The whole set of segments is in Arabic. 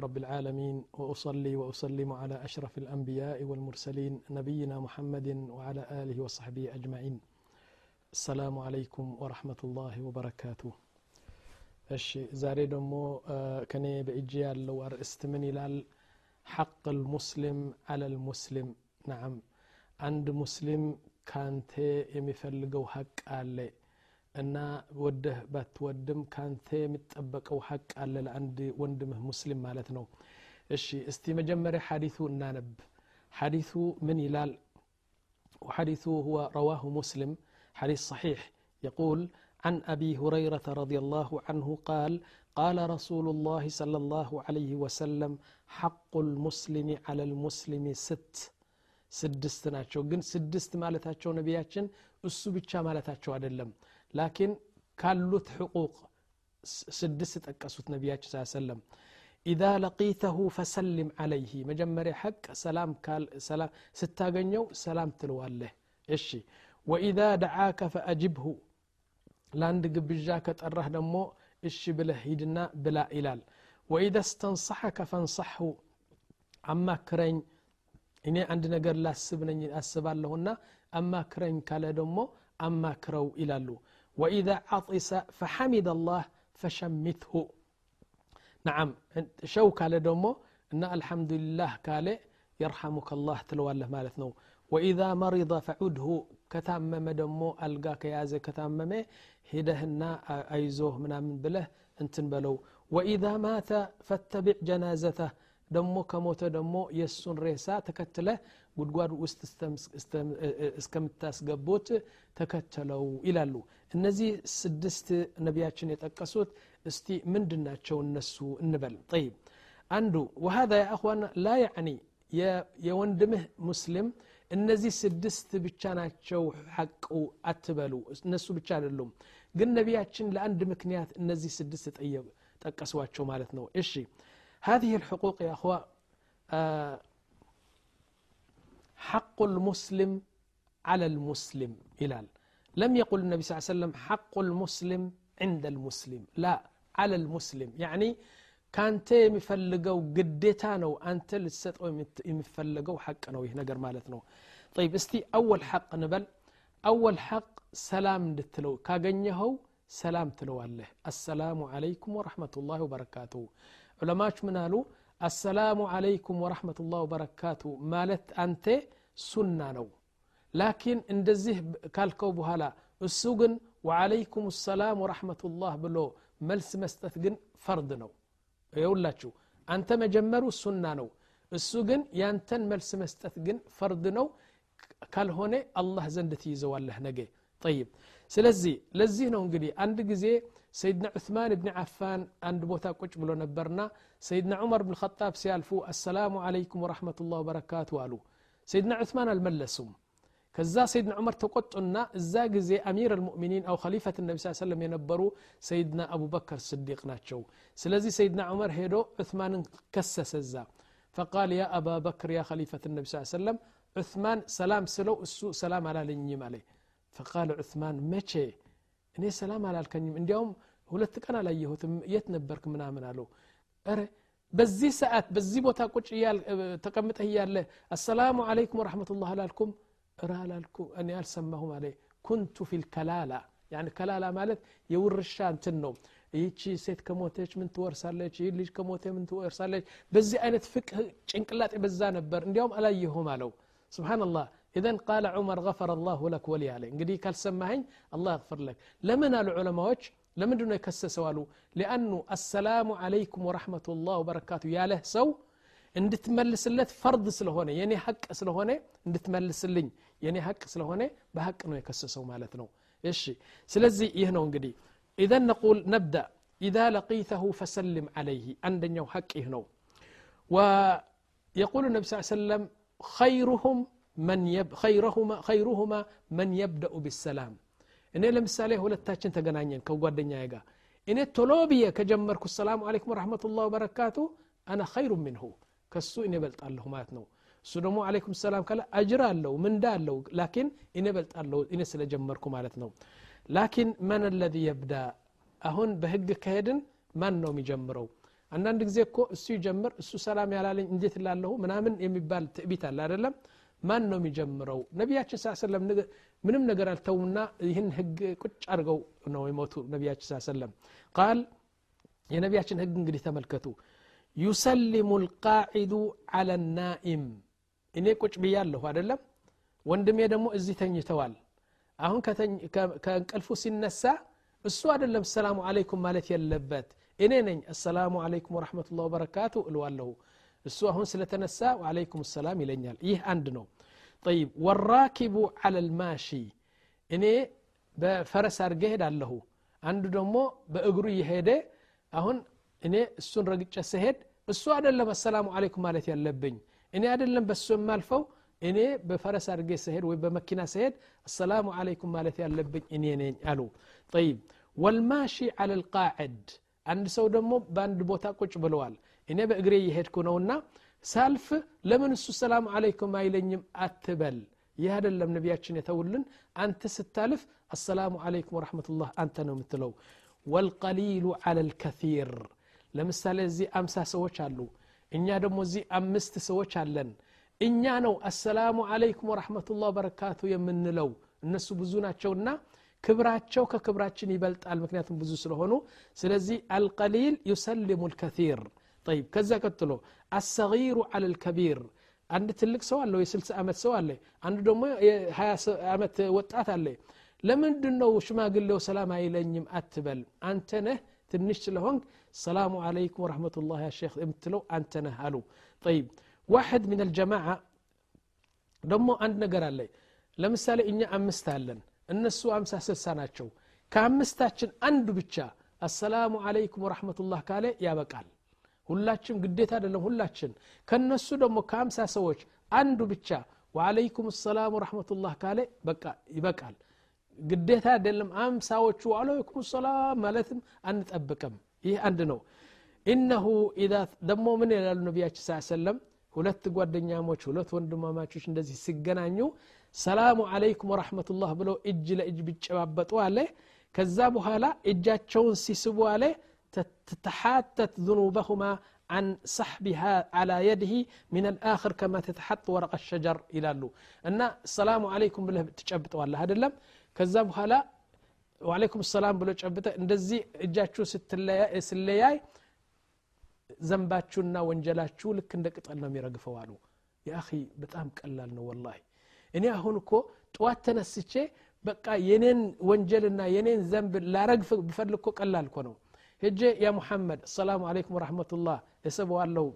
الحمد لله رب العالمين وأصلي وأسلم على أشرف الأنبياء والمرسلين نبينا محمد وعلى آله وصحبه أجمعين السلام عليكم ورحمة الله وبركاته እሺ ዛሬ ደግሞ ከኔ በእጅ ያለው አርእስት ምን ይላል ሐቅ ልሙስሊም አለ ልሙስሊም ናም አንድ ሙስሊም ካንተ የሚፈልገው ሀቅ አለ እና ወደህ ባትወድም ካንተ የሚጠበቀው ሀቅ አለ ለአንድ ወንድምህ ሙስሊም ማለት ነው እሺ እስቲ መጀመሪያ ሐዲቱ እናነብ ሐዲቱ ምን ይላል وحديث هو رواه مسلم حديث صحيح يقول عن أبي هريرة رضي الله عنه قال قال رسول الله صلى الله عليه وسلم حق المسلم على المسلم ست ስድስት ናቸው ግን ስድስት ማለታቸው ነቢያችን እሱ ብቻ ማለታቸው አይደለም لكن كالوت حقوق. سدس تقصت نبياتي صلى الله عليه وسلم. إذا لقيته فسلم عليه. مجمر حق سلام كال سلام ستا غنيو سلام تلواله إشي وإذا دعاك فأجبه. لاند قبجاك تأره دمو إشي بلا هيدنا بلا إلال. وإذا استنصحك فانصحه. أما كرين إني عند نقر لا السبنين أما كرين كالا دمو أما كرو إلالو. وإذا عطس فحمد الله فشمته. نعم شو قال دومو؟ إن الحمد لله قال يرحمك الله تلو الله مالتنو وإذا مرض فعده كتامم دومو؟ ألقاك يا زي كتامم هدهنا أيزوه من أمن بله انتن بلو وإذا مات فاتبع جنازته دمو كموت دمو يسون ريسا تكتله ጉድጓድ ውስጥ እስከምታስገቡት ተከተለው ይላሉ እነዚህ ስድስት ነቢያችን የጠቀሱት እስቲ ምንድን ናቸው እነሱ እንበል ጠይብ አንዱ ወሀዛ ያ አኽዋን ላ ያዕኒ የወንድምህ ሙስሊም እነዚህ ስድስት ብቻ ናቸው ሐቁ አትበሉ እነሱ ብቻ አይደሉም ግን ነቢያችን ለአንድ ምክንያት እነዚህ ስድስት ጠየብ ጠቀሷቸው ማለት ነው እሺ هذه الحقوق يا أخوة آه حق المسلم على المسلم إلال لم يقل النبي صلى الله عليه وسلم حق المسلم عند المسلم لا على المسلم يعني كانت يمفلقوا قديتا نو أنت لسطو يمفلقوا حق نو يهنقر مالتنا طيب استي أول حق نبل أول حق سلام دتلو كاقنيهو سلام تلو الله السلام عليكم ورحمة الله وبركاته ዑለማዎች ምን አሉ አሰላሙ አለይኩም ወረሕመቱላህ ወበረካቱ ማለት አንተ ሱና ነው ላኪን እንደዚህ ካልከው በኋላ እሱ ግን ወዓለይኩም ሰላም ወረሕመቱላህ ብሎ መልስ መስጠት ግን ፈርድ ነው የውላችሁ አንተ መጀመሩ ሱና ነው እሱ ግን ያንተን መልስ መስጠት ግን ፈርድ ነው ካልሆነ አላህ ዘንድ ትይዘዋለህ ነገ ጠይብ ስለዚህ ለዚህ ነው እንግዲህ አንድ ጊዜ سيدنا عثمان بن عفان عند بوتا قش بلو نبرنا. سيدنا عمر بن الخطاب سيالفو السلام عليكم ورحمة الله وبركاته والو سيدنا عثمان الملسوم. كذا سيدنا عمر تقطعنا إذا جزي أمير المؤمنين أو خليفة النبي صلى الله عليه وسلم ينبرو سيدنا أبو بكر الصديق ناتشو. سلزي سيدنا عمر هيدو عثمان كسس إذا. فقال يا أبا بكر يا خليفة النبي صلى الله عليه وسلم عثمان سلام سلو السوء سلام على لنجم عليه. فقال عثمان ما እኔ ሰላም አላልከኝም እንዲያውም ሁለት ቀን አላየሁትም የት ነበርክ ምናምን አለው ረ በዚህ ሰዓት በዚህ ቦታ ቁጭ ተቀምጠህ እያለ አሰላሙ አለይኩም ወረሕመቱላህ አላልኩም እረ አላልኩ እኔ አልሰማሁም አለ ኩንቱ ፊል ከላላ ያኒ ከላላ ማለት የውርሻ እንትን ነው ይህቺ ሴት ከሞተች ምን ትወርሳለች ይህ ልጅ ከሞተ ምን ትወርሳለች በዚህ አይነት ፍቅህ ጭንቅላጤ በዛ ነበር እንዲያውም አላየሁም አለው ስብሓንላህ إذن قال عمر غفر الله لك ولي عليه እንግዲህ ካልሰማኸኝ الله يغفر لك ለምን አሉ ዑለማዎች ለምንድን ነው የከሰሰው አሉ ሊአኑ አሰላሙ አለይኩም ወረሕመቱላህ ወበረካቱ ያለህ ሰው እንድትመልስለት ፈርድ ስለሆነ የኔ ሐቅ ስለሆነ እንድትመልስልኝ የኔ ሐቅ ስለሆነ በሐቅ ነው የከሰሰው ማለት ነው እሺ ስለዚህ ይህ ነው እንግዲህ ኢዘን ነቁል ነብዳ ኢዛ ለቂተሁ ፈሰልም አለይህ አንደኛው ሐቅ ይህ ነው ويقول النبي صلى الله عليه وسلم خيرهم من يب خيرهما خيرهما من يبدأ بالسلام እኔ ለምሳሌ ሁለታችን ተገናኘን ከጓደኛዬ ጋር እኔ ቶሎ ብዬ ከጀመርኩ ሰላሙ አለይኩም ወረሕመቱላህ ወበረካቱ አና ኸይሩ ምንሁ ከሱ እኔ በልጣለሁ ማለት ነው እሱ ደግሞ አለይኩም ሰላም ካለ አጅር አለው ምንዳ አለው ላኪን እኔ በልጣለሁ እኔ ስለጀመርኩ ማለት ነው ላኪን መን ለዚ የብዳ አሁን በህግ ከሄድን ማን ነው የሚጀምረው አንዳንድ ጊዜ እኮ እሱ ይጀምር እሱ ሰላም ያላለኝ እንዴት ላለሁ ምናምን የሚባል ትዕቢት አለ አይደለም ማን ነው የሚጀምረው ነቢያችን ስ ሰለም ምንም ነገር አልተውና ይህን ህግ ቁጭ አድርገው ነው የሞቱ ነቢያችን ስ ሰለም ቃል የነቢያችን ህግ እንግዲህ ተመልከቱ ዩሰሊሙ ልቃዒዱ አላ ናኢም እኔ ቁጭ ብያለሁ አይደለም ወንድሜ ደግሞ እዚህ ተኝተዋል አሁን ከእንቅልፉ ሲነሳ እሱ አይደለም ሰላሙ አለይኩም ማለት የለበት እኔ ነኝ አሰላሙ አለይኩም ወረሕመቱላ ወበረካቱ እልዋለሁ እሱ አሁን ስለተነሳ ወአለይኩም ሰላም ይለኛል ይህ አንድ ነው ጠይብ ወራኪቡ አለ ልማሺ እኔ በፈረስ አድርገ ሄዳለሁ አንዱ ደግሞ በእግሩ እየሄደ አሁን እኔ እሱን ረግጨ ስሄድ እሱ አይደለም አሰላሙ አለይኩም ማለት ያለብኝ እኔ አይደለም በሱ የማልፈው እኔ በፈረስ አድርጌ ስሄድ ወይ በመኪና ስሄድ አሰላሙ አለይኩም ማለት ያለብኝ እኔ ነኝ አሉ ጠይብ ወልማሺ አለ ልቃዕድ አንድ ሰው ደግሞ በአንድ ቦታ ቁጭ ብለዋል እኔ በእግሬ እየሄድኩ ነውና ሳልፍ ለምን እሱ ሰላም አለይኩም አይለኝም አትበል ይህ አደለም ነቢያችን የተውልን አንተ ስታልፍ አሰላሙ አለይኩም ወረመቱላህ አንተ ነው የምትለው ወልቀሊሉ አለ ልከር ለምሳሌ እዚህ አምሳ ሰዎች አሉ እኛ ደግሞ እዚህ አምስት ሰዎች አለን እኛ ነው አሰላሙ አለይኩም ወረመቱላ በረካቱ የምንለው እነሱ ብዙ ናቸውና ክብራቸው ከክብራችን ይበልጣል ምክንያቱም ብዙ ስለሆኑ ስለዚህ አልቀሊል ዩሰልሙ ልከር طيب ከዛ ቀጥሎ አሰጊሩ አለ ልከቢር አንድ ትልቅ ሰው አለ የስልሳ ዓመት ሰው አለ አንዱ ደግሞ የሀያ ዓመት ወጣት አለ ለምንድን ነው ሽማግሌው ሰላም አይለኝም አትበል አንተ ነህ ትንሽ ስለሆንክ ሰላሙ አለይኩም ወረሕመቱላህ ያ ሼክ የምትለው አንተ ነህ አሉ طيب ዋሕድ ምን አልጀማዓ ደግሞ አንድ ነገር አለ ለምሳሌ እኛ አምስት አለን እነሱ አምሳ ስልሳ ናቸው ከአምስታችን አንዱ ብቻ አሰላሙ አለይኩም ወረሕመቱላህ ካለ ያበቃል ሁላችን ግዴታ አይደለም ሁላችን። ከነሱ ደግሞ ከአምሳ ሰዎች አንዱ ብቻ ወአለይኩም ሰላም ወረሕመቱላህ ካለ በቃ ይበቃል። ግዴታ አይደለም አምሳዎቹ ወአለይኩም ሰላም ማለትም አንጠብቅም። ይህ አንድ ነው። ኢነሁ ኢዛ ደግሞ ምን ይላሉ ነቢያችን ስ ሰለም ሁለት ጓደኛሞች ሁለት ወንድማማቾች እንደዚህ ሲገናኙ ሰላሙ አለይኩም ወረሕመቱላህ ብለው እጅ ለእጅ ቢጨባበጡ አለ። ከዛ በኋላ እጃቸውን ሲስቡ አለ تتحاتت ذنوبهما عن سحبها على يده من الآخر كما تتحط ورق الشجر إلى له أن السلام عليكم بله تشبط والله هذا اللم كذاب هلا وعليكم السلام بلو تشبط እንደዚህ እጃችሁ ስለያይ ዘንባችሁና ወንጀላችሁ ልክ እንደ ቅጠል ነው የሚረግፈው አሉ የአኺ በጣም ቀላል ነው ወላሂ እኔ አሁን እኮ ጠዋት ተነስቼ በቃ የኔን ወንጀልና የኔን ዘንብ ላረግፍ ብፈልግ እኮ ቀላል እኮ ነው ሄጄ ያ ሙሐመድ አሰላሙ አለይኩም ወረሕመቱላህ የሰበዋለው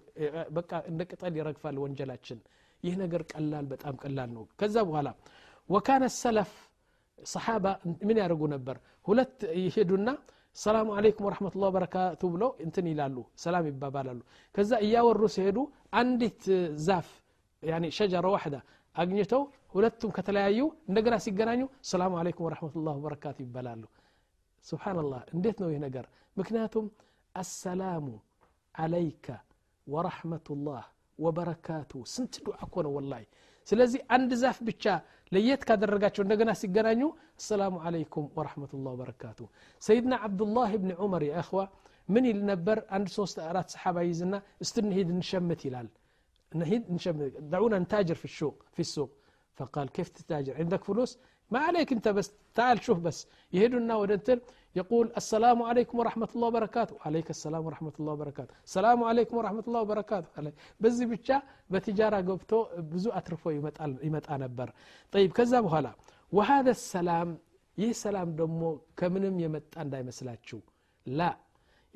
በቃ እንደ ቅጠል ይረግፋል ወንጀላችን ይህ ነገር ቀላል በጣም ቀላል ነው ከዛ በኋላ ወካነ ሰለፍ ሰሓባ ምን ያደርጉ ነበር ሁለት ይሄዱና ሰላሙ አለይኩም ወረሕመቱላህ በረካቱ ብለው እንትን ይላሉ ሰላም ይባባላሉ ከዛ እያወሩ ሲሄዱ አንዲት ዛፍ ሸጀረ ዋሕዳ አግኝተው ሁለቱም ከተለያዩ እንደገና ሲገናኙ ሰላሙ አለይኩም ወረሕመቱላህ በረካቱ ይባላሉ ስብሓንላህ እንዴት ነው ይህ ነገር ምክንያቱም አሰላሙ አለይከ ወረሕመቱላህ ወበረካቱ ስንት ዱዓ እኮ ነው ወላሂ ስለዚህ አንድ ዛፍ ብቻ ለየት ካደረጋቸው እንደገና ሲገናኙ አሰላሙ አለይኩም ወረሕመቱላህ ወበረካቱ ሰይድና ዓብዱላህ ብን ዑመር የእኽዋ ምን ይል ነበር አንድ ሶስት አራት ሰሓባ ይዝና እስቲ እንሂድ እንሸምት ይላል نهيد نشمت دعونا نتاجر في السوق في السوق فقال كيف تتاجر عندك فلوس ما عليك انت بس تعال شوف بس يهدنا ودنتل يقول السلام عليكم ورحمة الله وبركاته وعليك السلام ورحمة الله وبركاته السلام عليكم ورحمة الله وبركاته بزي بتشا بتجارة قبتو بزو أترفو يمتع نبر طيب كذا بهلا وهذا السلام ይህ ሰላም ደግሞ ከምንም የመጣ እንዳይመስላችሁ ላ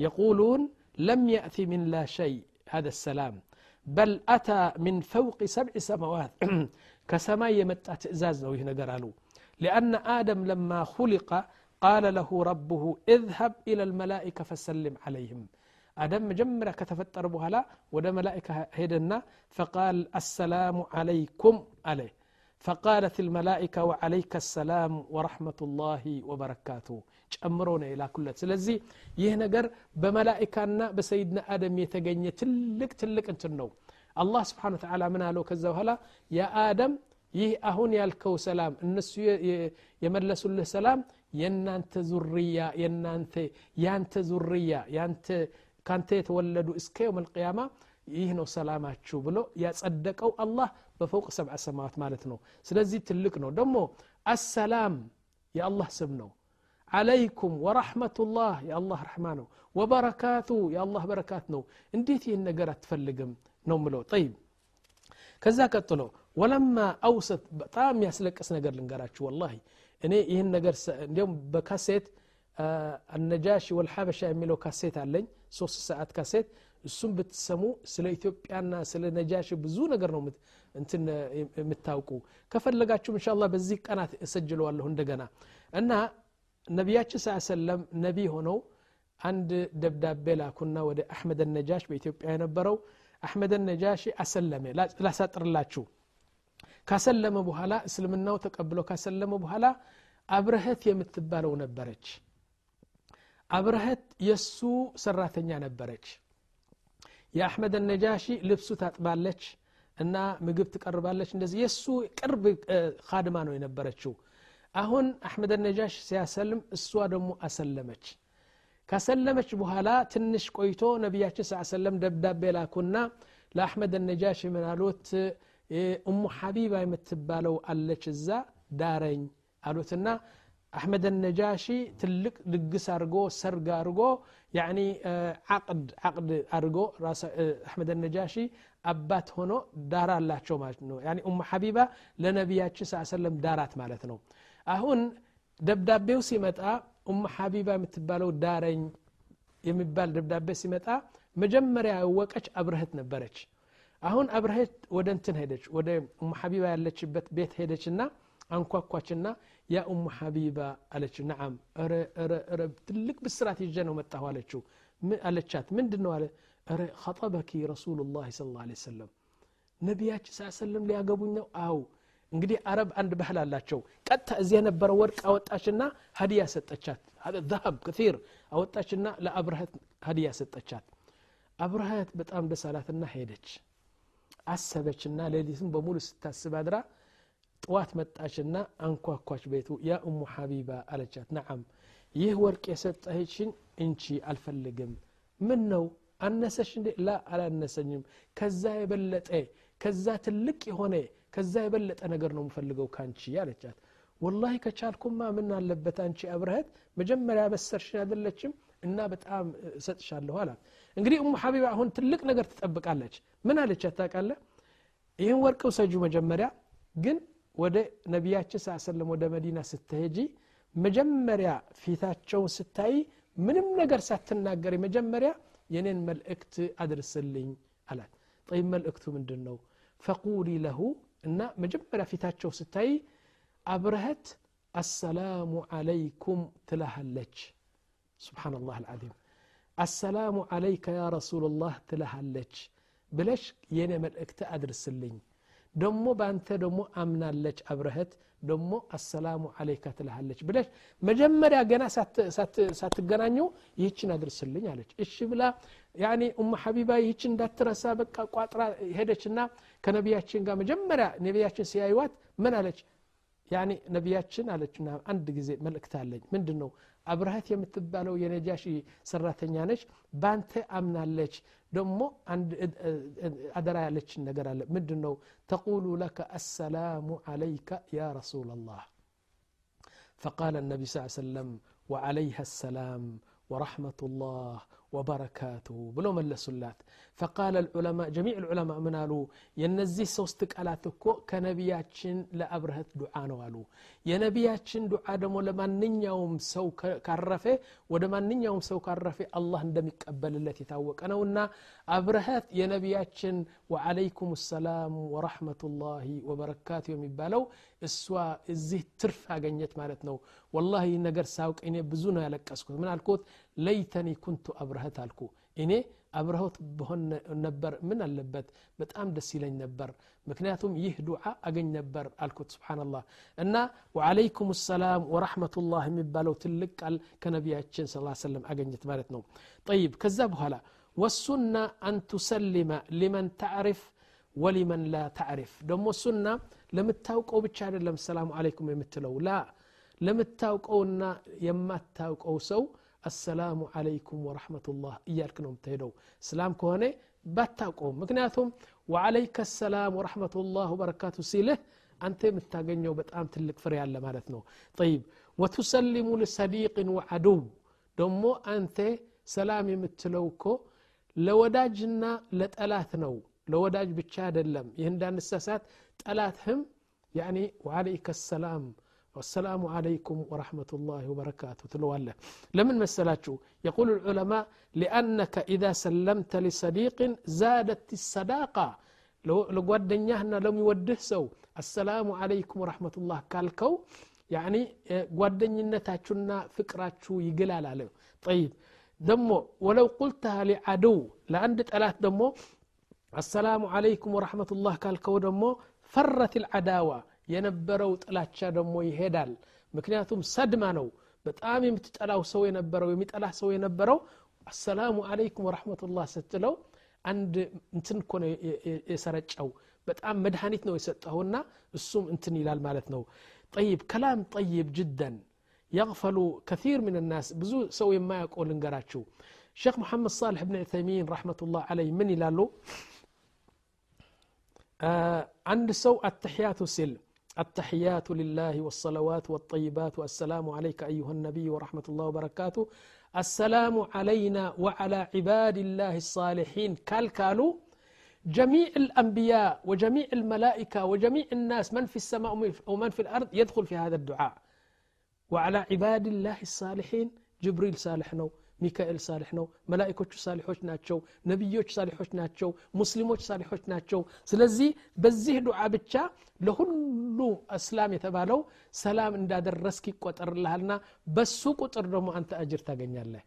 የቁሉን ለም የእቲ ምን ላ ሸይ هذا السلام بل أتى من فوق سبع سماوات كسما يمتع تئزاز نو يهنقر لأن آدم لما خلق قال له ربه اذهب إلى الملائكة فسلم عليهم آدم مجمرة كتفتر بهلا ودا ملائكة هدنا فقال السلام عليكم عليه فقالت الملائكة وعليك السلام ورحمة الله وبركاته ጨምሮነ የላኩለት ስለዚህ ይህ ነገር በመላይካና በሰይድና አደም የተገኘ ትልቅ ትልቅ እንትን ነው አላህ ስብሓን ተላ ምን አለው ከዛ በኋላ የአደም ይህ አሁን ያልከው ሰላም እነሱ የመለሱልህ ሰላም የናንተ ዙርያ የናንተ ያንተ ዙርያ ያንተ ካንተ የተወለዱ እስከ የውም ልቅያማ ይህ ነው ሰላማችሁ ብሎ ያጸደቀው አላህ በፈውቅ ሰብዓ ሰማዋት ማለት ነው ስለዚህ ትልቅ ነው ደግሞ አሰላም የአላህ ስም ነው عليكم ورحمة الله يا الله رحمانه وبركاته يا الله بركاتنا እንዴት ይህን ነገር አትፈልግም ነው ምለው طيب ከዛ ቀጥሎ ወለማ አውሰት በጣም ያስለቅስ ነገር ልንገራችሁ ወላሂ እኔ ይህን ነገር እንዲሁም በካሴት አነጃሺ ወልሐበሻ የሚለው ካሴት አለኝ ሶስት ሰዓት ካሴት እሱም ብትሰሙ ስለ ኢትዮጵያና ስለ ነጃሽ ብዙ ነገር ነው እንትን የምታውቁ ከፈለጋችሁም እንሻ በዚህ ቀናት እሰጅለዋለሁ እንደገና እና ነቢያችን ስ ሰለም ነቢ ሆነው አንድ ደብዳቤ ላኩና ወደ አሕመድ ነጃሽ በኢትዮጵያ የነበረው አሕመድ ነጃሽ አሰለመ ላሳጥርላችሁ ካሰለመ በኋላ እስልምናው ተቀብሎ ካሰለመ በኋላ አብረህት የምትባለው ነበረች። አብረህት የእሱ ሰራተኛ ነበረች። የአሕመድ ነጃሺ ልብሱ ታጥባለች እና ምግብ ትቀርባለች። እንደዚህ የእሱ ቅርብ ካድማ ነው የነበረችው። አሁን አሕመድ ነጃሽ ሲያሰልም እሷ ደግሞ አሰለመች። ካሰለመች በኋላ ትንሽ ቆይቶ ነቢያችን ስ ሰለም ደብዳቤ ላኩና ለአሕመድ ነጃሽ ምን አሉት እሙ ሐቢባ የምትባለው አለች እዛ ዳረኝ አሉትና አሕመድ ነጃሺ ትልቅ ድግስ አድርጎ ሰርግ አድርጎ ዓቅድ ዓቅድ አድርጎ አሕመድ ነጃሺ አባት ሆኖ ዳራ አላቸው ማለት ነው። ኡሙ ሐቢባ ለነቢያችን ስ ሰለም ዳራት ማለት ነው። አሁን ደብዳቤው ሲመጣ ኡሙ ሐቢባ የምትባለው ዳረኝ የሚባል ደብዳቤ ሲመጣ መጀመሪያ ያወቀች አብረህት ነበረች አሁን አብረህት ወደ እንትን ሄደች ወደ ኡሙ ሐቢባ ያለችበት ቤት ሄደችና አንኳኳችና ያ ኡሙ ሐቢባ አለች። ነዓም ረ ትልቅ ብስራት ይዤ ነው መጣሁ አለችው። አለቻት? ምንድን ነው አለ። ረ ኸጠበኪ ረሱሉ ላ ስ ላ ሰለም ነቢያችን ስ ሰለም ሊያገቡኝ ነው? አው እንግዲህ አረብ አንድ ባህል አላቸው። ቀጥታ እዚህ የነበረ ወርቅ አወጣችና ሀዲያ ሰጠቻት። ዛሀብ ከር አወጣችና ለአብረሀት ሀዲያ ሰጠቻት። አብረሀት በጣም ደስ አላትና ሄደች አሰበችና ሌሊትም በሙሉ ስታስብ አድራ ጥዋት መጣችና አንኳኳች ቤቱ። ያ እሙ ሐቢባ አለቻት። ነዓም ይህ ወርቅ የሰጠችኝ እንቺ አልፈልግም። ምን ነው አነሰሽ እንዴ? ላ አላነሰኝም። ከዛ የበለጠ ከዛ ትልቅ የሆነ ከዛ የበለጠ ነገር ነው የምፈልገው ካንቺ አለቻት። ወላሂ ከቻልኩማ ምን አለበት አንቺ? አብረህት መጀመሪያ በሰርሽን አይደለችም እና በጣም እሰጥሻለሁ አላት። እንግዲህ እሙ ሐቢባ አሁን ትልቅ ነገር ትጠብቃለች። ምን አለቻት ታውቃለህ ይህን ወርቅ ውሰጁ መጀመሪያ። ግን ወደ ነቢያችን ስ ሰለም ወደ መዲና ስትሄጂ መጀመሪያ ፊታቸውን ስታይ ምንም ነገር ሳትናገሪ መጀመሪያ የኔን መልእክት አድርስልኝ አላት። ጠይብ መልእክቱ ምንድን ነው ፈቁሊ ለሁ እና መጀመሪያ ፊታቸው ስታይ አብረህት አሰላሙ አለይኩም ትልሃለች ስብሓንላህ አልዓዚም አሰላሙ አለይከ ያ ረሱሉላህ ትልሃለች። ብለሽ የኔ መልእክት አድርስልኝ። ደሞ በአንተ ደሞ አምናለች አብረህት ደሞ አሰላሙ አለይካ ትልሃለች ብለሽ መጀመሪያ ገና ሳትገናኙ ይህችን አድርስልኝ አለች። እሺ ብላ ያኒ ኡሙ ሐቢባ ይህችን እንዳትረሳ በቃ ቋጥራ ሄደችና ከነቢያችን ጋር መጀመሪያ ነቢያችን ሲያዩዋት ምን አለች ያኒ ነቢያችን አለችና አንድ ጊዜ መልእክት አለኝ ምንድን ነው አብረሃት የምትባለው የነጃሺ ሰራተኛ ነች ባንተ አምናለች ደሞ አንድ አደራ ያለችን ነገር አለ ምንድን ነው ተቁሉ ለከ አሰላሙ አለይከ ያ ረሱላ ላህ فقال النبي صلى الله عليه وسلم وعليها السلام ورحمة الله وبركاته. بلوم اللسلات. فقال العلماء جميع العلماء منالو ينزي سوستك على ثكو كنبياتشن لأبره الدعاء نوالو ينبياتشن دعاء دمو لما ننياوم سو كارفه ودما ننياوم سو كارفه الله ندمك أبل التي تاوك أنا ونا አብረህት የነቢያችን ወአለይኩም ሰላም ወረሕመቱላሂ ወበረካቱ የሚባለው እሷ እዚህ ትርፍ አገኘት ማለት ነው ወላሂ ነገር ሳውቅ እኔ ብዙ ነው ያለቀስኩት ምን አልኩት ለይተኒ ኩንቱ አብረህት አልኩ እኔ አብረኸት በሆን ነበር ምን አለበት በጣም ደስ ይለኝ ነበር ምክንያቱም ይህ ዱዓ አገኝ ነበር አልኩት ስብናላህ እና ወአለይኩም ሰላም ወራህመቱላህ የሚባለው ትልቅ ቃል ከነቢያችን ስ ሰለም አገኘት ማለት ነው ጠይብ ከዛ በኋላ ወሱና አን ቱሰሊመ ሊመን ታዕሪፍ ወሊመን ላ ታዕሪፍ ደግሞ ሱና ለምታውቀው ብቻ አይደለም ሰላሙ አለይኩም የምትለው ላ ለምታውቀውና የማታውቀው ሰው አሰላሙ አለይኩም ወረሕመቱላህ እያልክ ነው የምትሄደው እስላም ከሆነ ባታቆም ምክንያቱም ወዓለይከ ሰላም ወረሕመቱላህ ወበረካቱ ሲልህ አንተ የምታገኘው በጣም ትልቅ ፍሬ አለ ማለት ነው ጠይብ ወቱሰሊሙ ልሰዲቅን ወዓዱው ደሞ አንተ ሰላም የምትለው እኮ ለወዳጅና ለጠላት ነው። ለወዳጅ ብቻ አይደለም። ይህ እንዳንሳሳት ጠላትህም ያኒ ወአለይከ ሰላም والسلام عليكم ورحمة الله وبركاته تلوالة لمن مسلاتشو يقول العلماء لأنك إذا سلمت لصديق زادت الصداقة لو لقودنيهنا لم يوده سو السلام عليكم ورحمة الله كالكو يعني قودنينتاتشونا فكراتشو يقلال عليه طيب ደሞ ወለው ቁልተሃ ሊዓድው ለአንድ ጠላት ደሞ አሰላሙ አለይኩም ወረሕመቱላህ ካልከው ደሞ ፈረት ልዓዳዋ የነበረው ጥላቻ ደግሞ ይሄዳል ምክንያቱም ሰድማ ነው በጣም የምትጠላው ሰው የነበረው የሚጠላ ሰው የነበረው አሰላሙ አለይኩም ወረሕመቱላህ ስትለው አንድ እንትን እኮ ነው የሰረጨው በጣም መድኃኒት ነው የሰጠውና እሱም እንትን ይላል ማለት ነው ጠይብ ከላም ጠይብ ጅደን يغفل كثير من الناس. سوي ما يقول انقراتشو الشيخ محمد صالح بن عثيمين رحمة الله عليه يلالو؟ آه عند سو التحيات سل. التحيات لله والصلوات والطيبات والسلام عليك أيها النبي ورحمة الله وبركاته. السلام علينا وعلى عباد الله الصالحين. كالكالو جميع الأنبياء وجميع الملائكة وجميع الناس من في السماء ومن في الأرض يدخل في هذا الدعاء. وعلى عباد الله الصالحين جبريل صالح نو ሚካኤል ሳሊሕ ነው መላኢኮቹ ሳሊሖች ናቸው ነቢዮች ሳሊሖች ናቸው ሙስሊሞች ሳሊሖች ናቸው ስለዚህ በዚህ ዱዓ ብቻ ለሁሉ እስላም የተባለው ሰላም እንዳደረስክ ይቆጠርልሃልና በሱ ቁጥር ደግሞ አንተ አጅር ታገኛለህ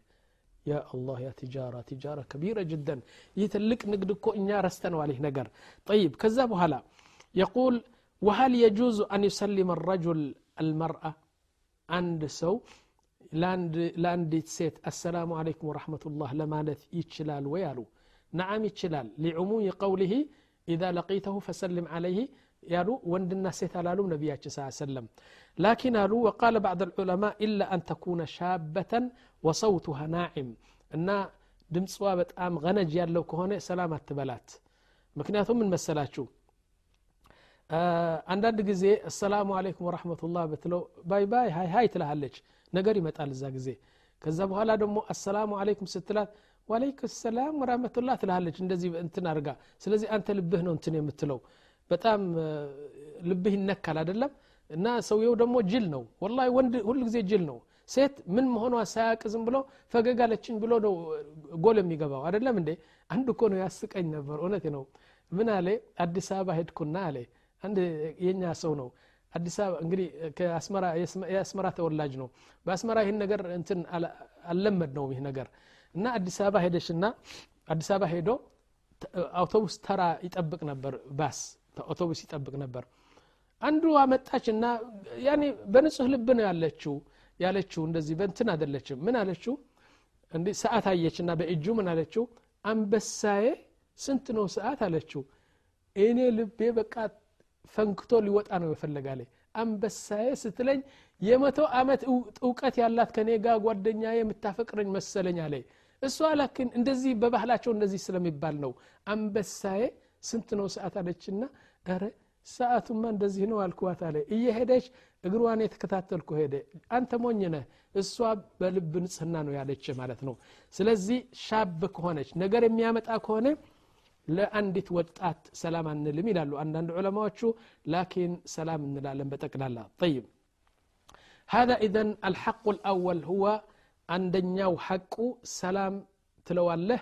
يا الله يا تجارة تجارة كبيرة جدا يتلك نقد إنيا رستنوال عليه نقر طيب كذبوا هلا يقول وهل يجوز أن يسلم الرجل المرأة عند سو لاند لاند سيت السلام عليكم ورحمة الله لما نث يتشلال ويالو نعم يتشلال لعموم قوله إذا لقيته فسلم عليه يالو وندنا سيت على لوم صلى الله عليه وسلم لكن ألو وقال بعض العلماء إلا أن تكون شابة وصوتها ناعم أن دم أم غنج يالو كهونة سلامات تبلات مكناتهم من مسالاتشو አንዳንድ ጊዜ አሰላሙ አለይኩም ወረሕመቱላህ ብትለው ባይ ባይ ሀይ ሀይ ትልሃለች። ነገር ይመጣል እዛ ጊዜ። ከዛ በኋላ ደግሞ አሰላሙ አለይኩም ስትላት ዋለይኩም ሰላም ወራመቱላህ ትልሃለች። እንደዚህ እንትን አድርጋ። ስለዚህ አንተ ልብህ ነው እንትን የምትለው። በጣም ልብህ ይነካል አይደለም? እና ሰውየው ደግሞ ጅል ነው። ወላ ወንድ ሁሉ ጊዜ ጅል ነው። ሴት ምን መሆኗ ሳያቅ ዝም ብሎ ፈገጋለችኝ ብሎ ነው ጎል የሚገባው። አይደለም እንዴ? አንድ እኮ ነው ያስቀኝ ነበር። እውነት ነው። ምን አለ? አዲስ አበባ ሄድኩና አለ አንድ የኛ ሰው ነው። አዲስ አበባ እንግዲህ የአስመራ ተወላጅ ነው። በአስመራ ይህን ነገር እንትን አልለመድ ነው ይህ ነገር። እና አዲስ አበባ ሄደሽና አዲስ አበባ ሄዶ አውቶቡስ ተራ ይጠብቅ ነበር ባስ አውቶቡስ ይጠብቅ ነበር። አንዱ አመጣች እና ያኔ በንጹህ ልብ ነው ያለችው ያለችው እንደዚህ በንትን አደለችም ምን አለችው? እንዲ ሰዓት አየችና በእጁ ምን አለችው? አንበሳዬ ስንት ነው ሰዓት? አለችው። እኔ ልቤ በቃ ፈንክቶ ሊወጣ ነው የፈለጋለ አንበሳዬ ስትለኝ የመቶ ዓመት እውቀት ያላት ከኔ ጋር ጓደኛ የምታፈቅረኝ መሰለኝ አለ እሷ ላክን እንደዚህ በባህላቸው እንደዚህ ስለሚባል ነው። አንበሳዬ ስንት ነው ሰዓት አለችና ረ ሰዓቱማ እንደዚህ ነው አልኩዋት አለ እየሄደች እግሯን የተከታተልኩ ሄደ። አንተ ሞኝ እሷ በልብ ንጽህና ነው ያለች ማለት ነው። ስለዚህ ሻብ ከሆነች ነገር የሚያመጣ ከሆነ ለአንዲት ወጣት ሰላም አንልም ይላሉ አንዳንድ ዑለማዎቹ ላኪን ሰላም እንላለን በጠቅላላ طيب هذا إذن الحق الأول هو አንደኛው ሐቁ ሰላም ትለዋለህ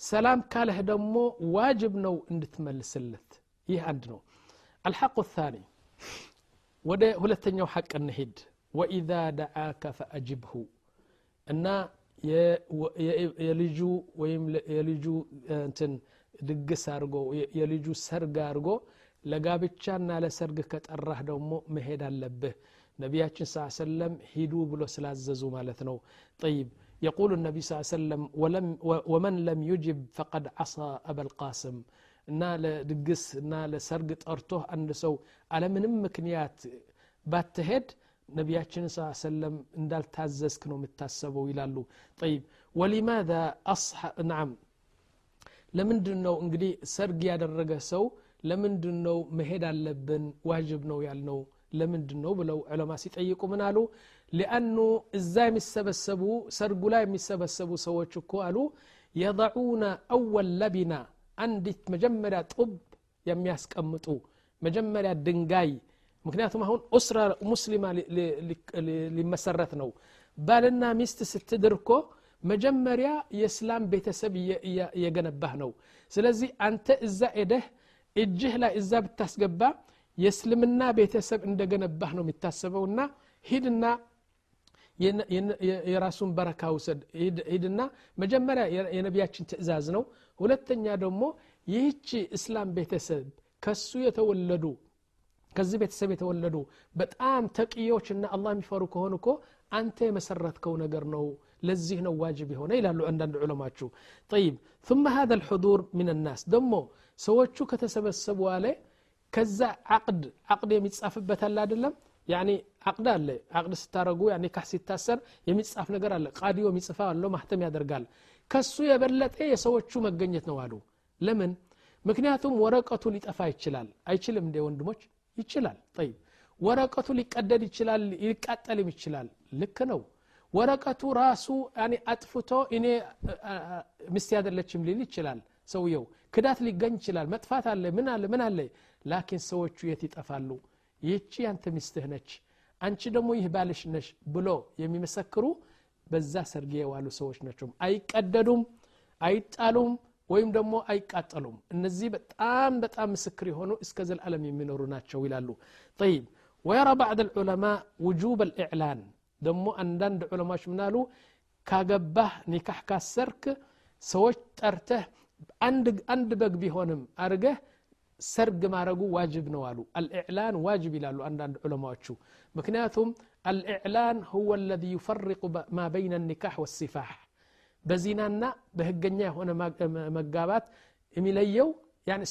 ሰላም ካለህ ደግሞ ዋጅብ ነው እንድትመልስለት ይህ አንድ ነው الحق الثاني ወደ ሁለተኛው ሐቅ እንሂድ وإذا دعاك فأجبه እና የልጁ ወይም የልጁ እንትን ድግስ አድርጎ የልጁ ሰርግ አድርጎ ለጋብቻና ለሰርግ ከጠራህ ደግሞ መሄድ አለብህ ነቢያችን ስ ሰለም ሂዱ ብሎ ስላዘዙ ማለት ነው ጠይብ يقول النبي صلى الله عليه وسلم ولم ومن لم يجب فقد عصى أبا القاسم እና ለድግስ እና ለሰርግ ጠርቶህ አንድ ሰው አለምንም ምክንያት ባትሄድ ነቢያችን ስ ሰለም እንዳልታዘዝክ ነው የምታሰበው ይላሉ ጠይብ ወሊማذا أصح نعم ለምንድን ነው እንግዲህ ሰርግ ያደረገ ሰው ለምንድን ነው መሄድ አለብን ዋጅብ ነው ያልነው? ለምንድን ነው ብለው ዕለማ ሲጠይቁ ምን አሉ? ሊአኑ እዛ የሚሰበሰቡ ሰርጉ ላይ የሚሰበሰቡ ሰዎች እኮ አሉ የضዑነ አወል ለቢና አንዲት መጀመሪያ ጡብ የሚያስቀምጡ መጀመሪያ ድንጋይ። ምክንያቱም አሁን ኡስራ ሙስሊማ ሊመሰረት ነው። ባልና ሚስት ስትድር እኮ መጀመሪያ የእስላም ቤተሰብ እየገነባህ ነው። ስለዚህ አንተ እዛ ኤደህ እጅህ ላይ እዛ ብታስገባ የእስልምና ቤተሰብ እንደገነባህ ነው የሚታሰበውና ሂድና የራሱን በረካ ውሰድ። ሂድና መጀመሪያ የነቢያችን ትእዛዝ ነው። ሁለተኛ ደግሞ ይህቺ እስላም ቤተሰብ ከሱ የተወለዱ ከዚህ ቤተሰብ የተወለዱ በጣም ተቅዮችና አላህ የሚፈሩ ከሆኑ እኮ አንተ የመሰረትከው ነገር ነው ለዚህ ነው ዋጅብ የሆነ ይላሉ አንዳንድ ዑለማችሁ ጠይብ ثم هذا الحضور من الناس ደሞ ሰዎቹ ከተሰበሰቡ አለ ከዛ አቅድ አቅድ የሚጻፍበት አለ አይደለም ያኒ አቅድ አለ አቅድ ስታረጉ ያኒ ካህ ሲታሰር የሚጻፍ ነገር አለ ቃዲዮ የሚጽፋ አለው ማህተም ያደርጋል ከሱ የበለጠ የሰዎቹ መገኘት ነው አሉ ለምን ምክንያቱም ወረቀቱ ሊጠፋ ይችላል አይችልም እንደ ወንድሞች ይችላል ጠይብ ወረቀቱ ሊቀደድ ይችላል ሊቃጠልም ይችላል ልክ ነው ወረቀቱ ራሱ አጥፍቶ እኔ ምስት ያደለችም ሊል ይችላል ሰውየው። ክዳት ሊገኝ ይችላል መጥፋት አለ ምን አለ ምን አለ። ላኪን ሰዎቹ የት ይጠፋሉ? ይህቺ ያንተ ሚስትህ ነች አንቺ ደግሞ ይህ ባልሽ ነሽ ብሎ የሚመሰክሩ በዛ ሰርግ የዋሉ ሰዎች ናቸው። አይቀደዱም አይጣሉም ወይም ደግሞ አይቃጠሉም። እነዚህ በጣም በጣም ምስክር የሆኑ እስከ ዘልዓለም የሚኖሩ ናቸው ይላሉ። ጠይብ ወየራ ባዕድ ልዑለማء ውጁብ ልእዕላን ደግሞ አንዳንድ ዑለማዎች ምናሉ ካገባህ ኒካህ ካሰርክ ሰዎች ጠርተህ አንድ በግ ቢሆንም አርገህ ሰርግ ማድረጉ ዋጅብ ነው አሉ። አልኢዕላን ዋጅብ ይላሉ አንዳንድ ዑለማዎቹ። ምክንያቱም አልኢዕላን ሁወ ለዚ ዩፈርቁ ማ በይነ ኒካህ ወሲፋሕ። በዚናና በህገኛ የሆነ መጋባት የሚለየው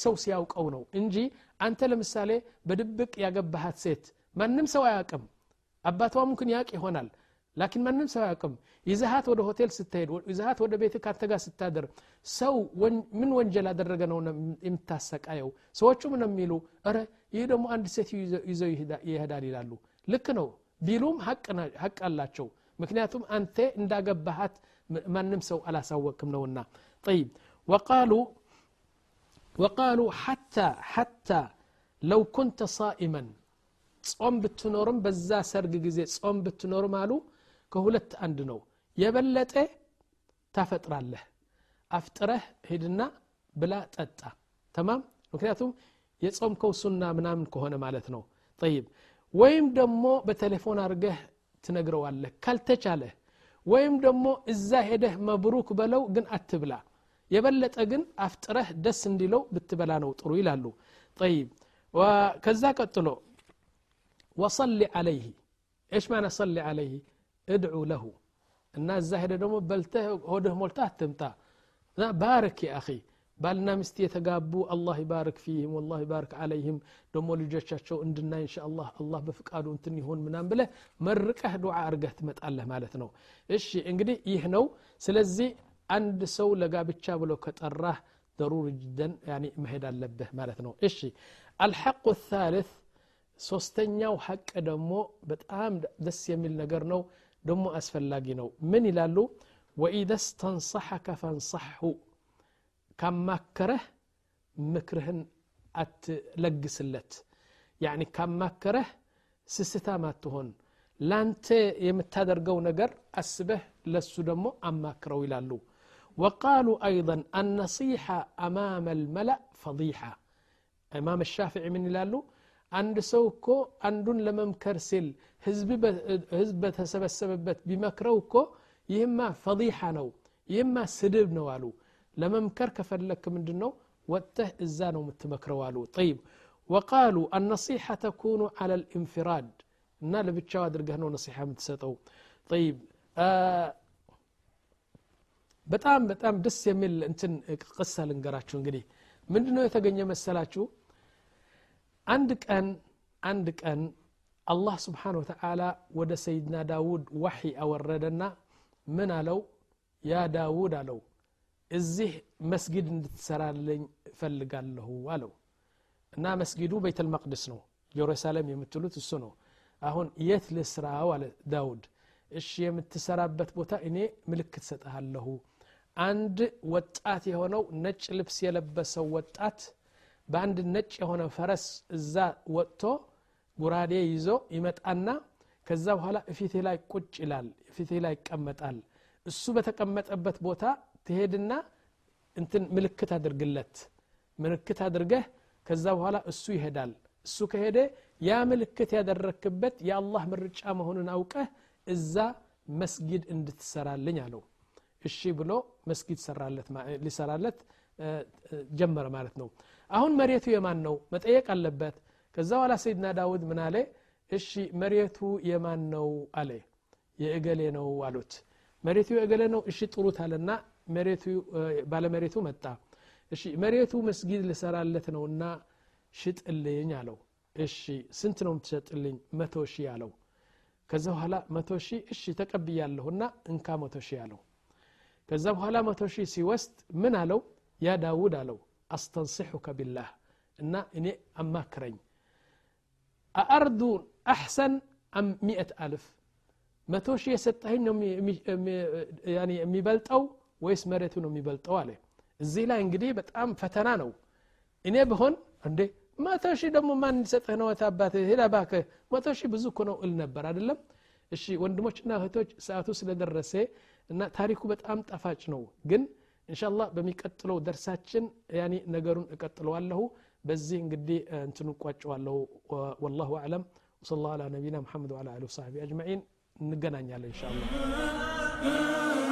ሰው ሲያውቀው ነው እንጂ አንተ ለምሳሌ በድብቅ ያገባሃት ሴት ማንም ሰው አያውቅም አባቷ ሙምክን ያውቅ ይሆናል ላኪን ማንም ሰው አያውቅም ይዛሃት ወደ ሆቴል ስትሄድ ይዛሃት ወደ ቤት ካንተ ጋር ስታደር ሰው ምን ወንጀል አደረገ ነው የምታሰቃየው ሰዎቹ ምን የሚሉ ረ ይህ ደግሞ አንድ ሴት ይዘው ይሄዳል ይላሉ ልክ ነው ቢሉም ሀቅ አላቸው ምክንያቱም አንተ እንዳገባሃት ማንም ሰው አላሳወቅም ነውና ጠይብ ወቃሉ ወቃሉ ሐታ ሐታ ለው ኩንተ ሳኢመን ጾም ብትኖርም በዛ ሰርግ ጊዜ ጾም ብትኖርም አሉ ከሁለት አንድ ነው። የበለጠ ታፈጥራለህ። አፍጥረህ ሂድና ብላ ጠጣ። ተማም? ምክንያቱም የጾምከው ሱና ምናምን ከሆነ ማለት ነው። ጠይብ። ወይም ደግሞ በቴሌፎን አድርገህ ትነግረዋለህ ካልተቻለህ። ወይም ደግሞ እዛ ሄደህ መብሩክ በለው ግን አትብላ። የበለጠ ግን አፍጥረህ ደስ እንዲለው ብትበላ ነው ጥሩ ይላሉ። ጠይብ። ከዛ ቀጥሎ وصل عليه. إيش معنى صل عليه؟ ادعو له. الناس زهد دومو بلته هوده ملته تمتا. نا بارك يا أخي. بالنا مستي يتقابو. الله يبارك فيهم والله يبارك عليهم. دومو لجاشاتشو عندنا إن شاء الله. الله بفقادو انتني هون منام بله. مرقه دعاء ارقه تمت الله مالتنو إيش انقدي يهنو سلزي عند سو لقا بتشاب لو كتراه ضروري جدا يعني مهيدا لبه مالتنو إيش الحق الثالث ሶስተኛው ሀቅ ደግሞ በጣም ደስ የሚል ነገር ነው ደግሞ አስፈላጊ ነው ምን ይላሉ ወኢደ ስተንሰሐከ ፈንሰሐሁ ካማከረህ ምክርህን አትለግስለት ያኒ ካማከረህ ስስታም አትሆን ላንተ የምታደርገው ነገር አስበህ ለሱ ደግሞ አማክረው ይላሉ وقالوا أيضا النصيحة أمام الملأ فضيحة إمام الشافعي من يلالو አንድ ሰው እኮ አንዱን ለመምከር ሲል ህዝብ በተሰበሰበበት ቢመክረው እኮ ይህማ ፈዲሓ ነው ይህማ ስድብ ነው አሉ ለመምከር ከፈለክ ምንድን ነው ወጥተህ እዛ ነው የምትመክረው አሉ ጠይብ ወቃሉ አነሲሐ ተኩኑ አላ ልኢንፍራድ እና ለብቻው አድርገህ ነው ነሲሐ የምትሰጠው ጠይብ በጣም በጣም ደስ የሚል እንትን ቅሳ ልንገራችሁ እንግዲህ ምንድነው የተገኘ መሰላችሁ አንድ ቀን አንድ ቀን አላህ ስብሓን ወተዓላ ወደ ሰይድና ዳውድ ዋሒ አወረደና ምን አለው ያ ዳውድ አለው እዚህ መስጊድ እንድትሰራለኝ እፈልጋለሁ አለው እና መስጊዱ ቤተ ልመቅድስ ነው ጀሩሳሌም የምትሉት እሱ ነው አሁን የት ልስራው አለ ዳውድ እሺ የምትሰራበት ቦታ እኔ ምልክት ሰጠሃለሁ አንድ ወጣት የሆነው ነጭ ልብስ የለበሰው ወጣት በአንድ ነጭ የሆነ ፈረስ እዛ ወጥቶ ጉራዴ ይዞ ይመጣና ከዛ በኋላ እፊቴ ላይ ቁጭ ይላል እፊቴ ላይ ይቀመጣል። እሱ በተቀመጠበት ቦታ ትሄድና እንትን ምልክት አድርግለት ምልክት አድርገህ ከዛ በኋላ እሱ ይሄዳል። እሱ ከሄደ ያ ምልክት ያደረክበት የአላህ ምርጫ መሆኑን አውቀህ እዛ መስጊድ እንድትሰራልኝ አለው። እሺ ብሎ መስጊድ ሊሰራለት ጀመረ ማለት ነው አሁን መሬቱ የማን ነው? መጠየቅ አለበት። ከዛ በኋላ ሰይድና ዳውድ ምን አለ? እሺ መሬቱ የማን ነው? አለ። የእገሌ ነው አሉት። መሬቱ የእገሌ ነው? እሺ ጥሩት አለና መሬቱ ባለመሬቱ መጣ። እሺ መሬቱ መስጊድ ልሰራለት ነውና ሽጥልኝ አለው። እሺ ስንት ነው የምትሸጥልኝ? መቶ ሺህ አለው። ከዛ በኋላ መቶ ሺህ እሺ ተቀብያለሁና እንካ መቶ ሺህ አለው። ከዛ በኋላ መቶ ሺህ ሲወስድ ምን አለው? ያ ዳውድ አለው አስተንስሑከ ቢላህ እና እኔ አማክረኝ አአርዱ አሕሰን አም ሚእት አልፍ መቶ ሺህ የሰጠኸኝ ነው የሚበልጠው ወይስ መሬቱ ነው የሚበልጠው አለ እዚህ ላይ እንግዲህ በጣም ፈተና ነው እኔ ብሆን እንዴ መቶ ሺህ ደግሞ ማን እንዲሰጥህ ነው አባት ሄዳ ባክህ መቶ ሺህ ብዙ እኮ ነው እል ነበር አይደለም እሺ ወንድሞችና እህቶች ሰዓቱ ስለደረሰ እና ታሪኩ በጣም ጣፋጭ ነው ግን እንሻላ በሚቀጥለው ደርሳችን ያኒ ነገሩን እቀጥለዋለሁ በዚህ እንግዲህ እንትኑ ቋጨዋለሁ ወላሁ አዕለም وصلى الله على نبينا محمد وعلى اله وصحبه اجمعين نقنع ان شاء الله